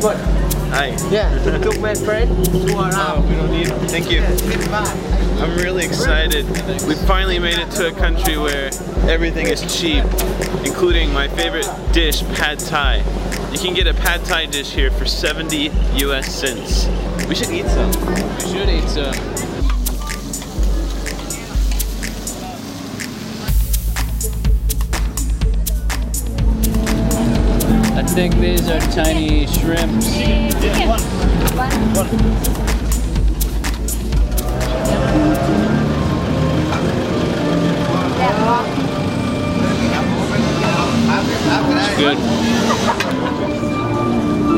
What? Hi. Yeah, tuk-tuk, my friend. Oh, we don't need. Thank you. I'm really excited. We finally made it to a country where everything is cheap, including my favorite dish, pad thai. You can get a pad thai dish here for 70 US cents. We should eat some. We should eat some. Think these are tiny shrimps. It's good.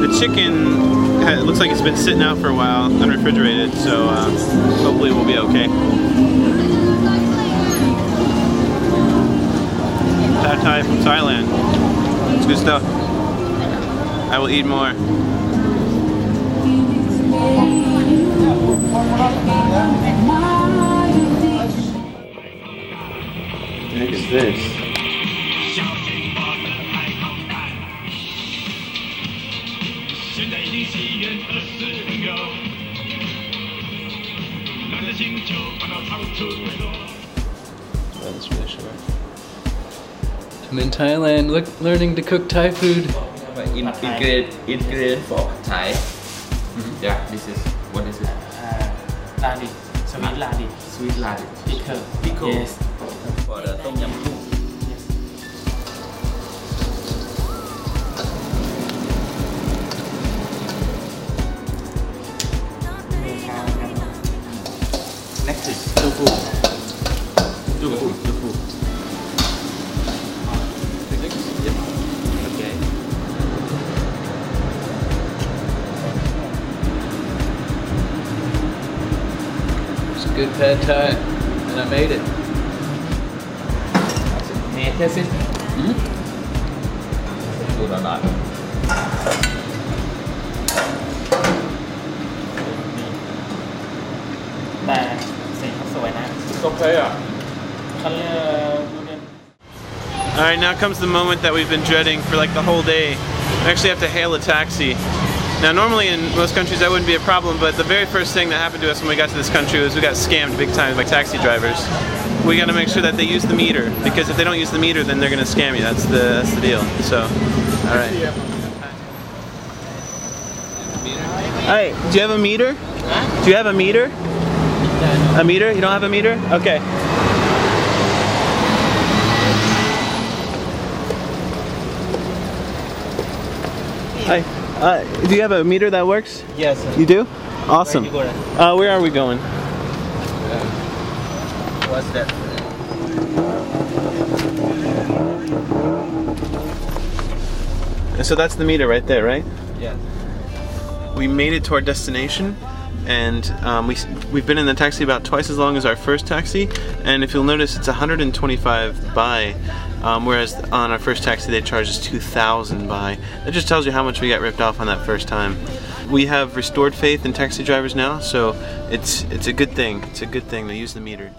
The chicken it looks like it's been sitting out for a while, unrefrigerated, so uh, hopefully we'll be okay. Pad Thai from Thailand. It's good stuff. I will eat more. What is this? I'm in Thailand, look, learning to cook Thai food. But in, ingredient, ingredient for Thai. Yeah, this is what is it? Ladi, sweet ladi, Sweet lard. pickle. Pickle. Yes. For the tom yum goong. Next good pad thai, and I made it. Mm -hmm. Or not. Alright, now comes the moment that we've been dreading for like the whole day. I actually have to hail a taxi. Now, normally in most countries that wouldn't be a problem, but the very first thing that happened to us when we got to this country was we got scammed big time by taxi drivers. We got to make sure that they use the meter because if they don't use the meter, then they're going to scam you. That's the that's the deal. So, all right. Hey, do you have a meter? Do you have a meter? A meter? You don't have a meter? Okay. Uh, do you have a meter that works? Yes, sir. You do? Awesome. Where Uh, where are we going? What's that? And so that's the meter right there, right? Yeah. We made it to our destination, and um, we we've been in the taxi about twice as long as our first taxi. And if you'll notice, it's 125 by, um, whereas on our first taxi they charged us 2,000 by. That just tells you how much we got ripped off on that first time. We have restored faith in taxi drivers now, so it's it's a good thing. It's a good thing. They use the meter.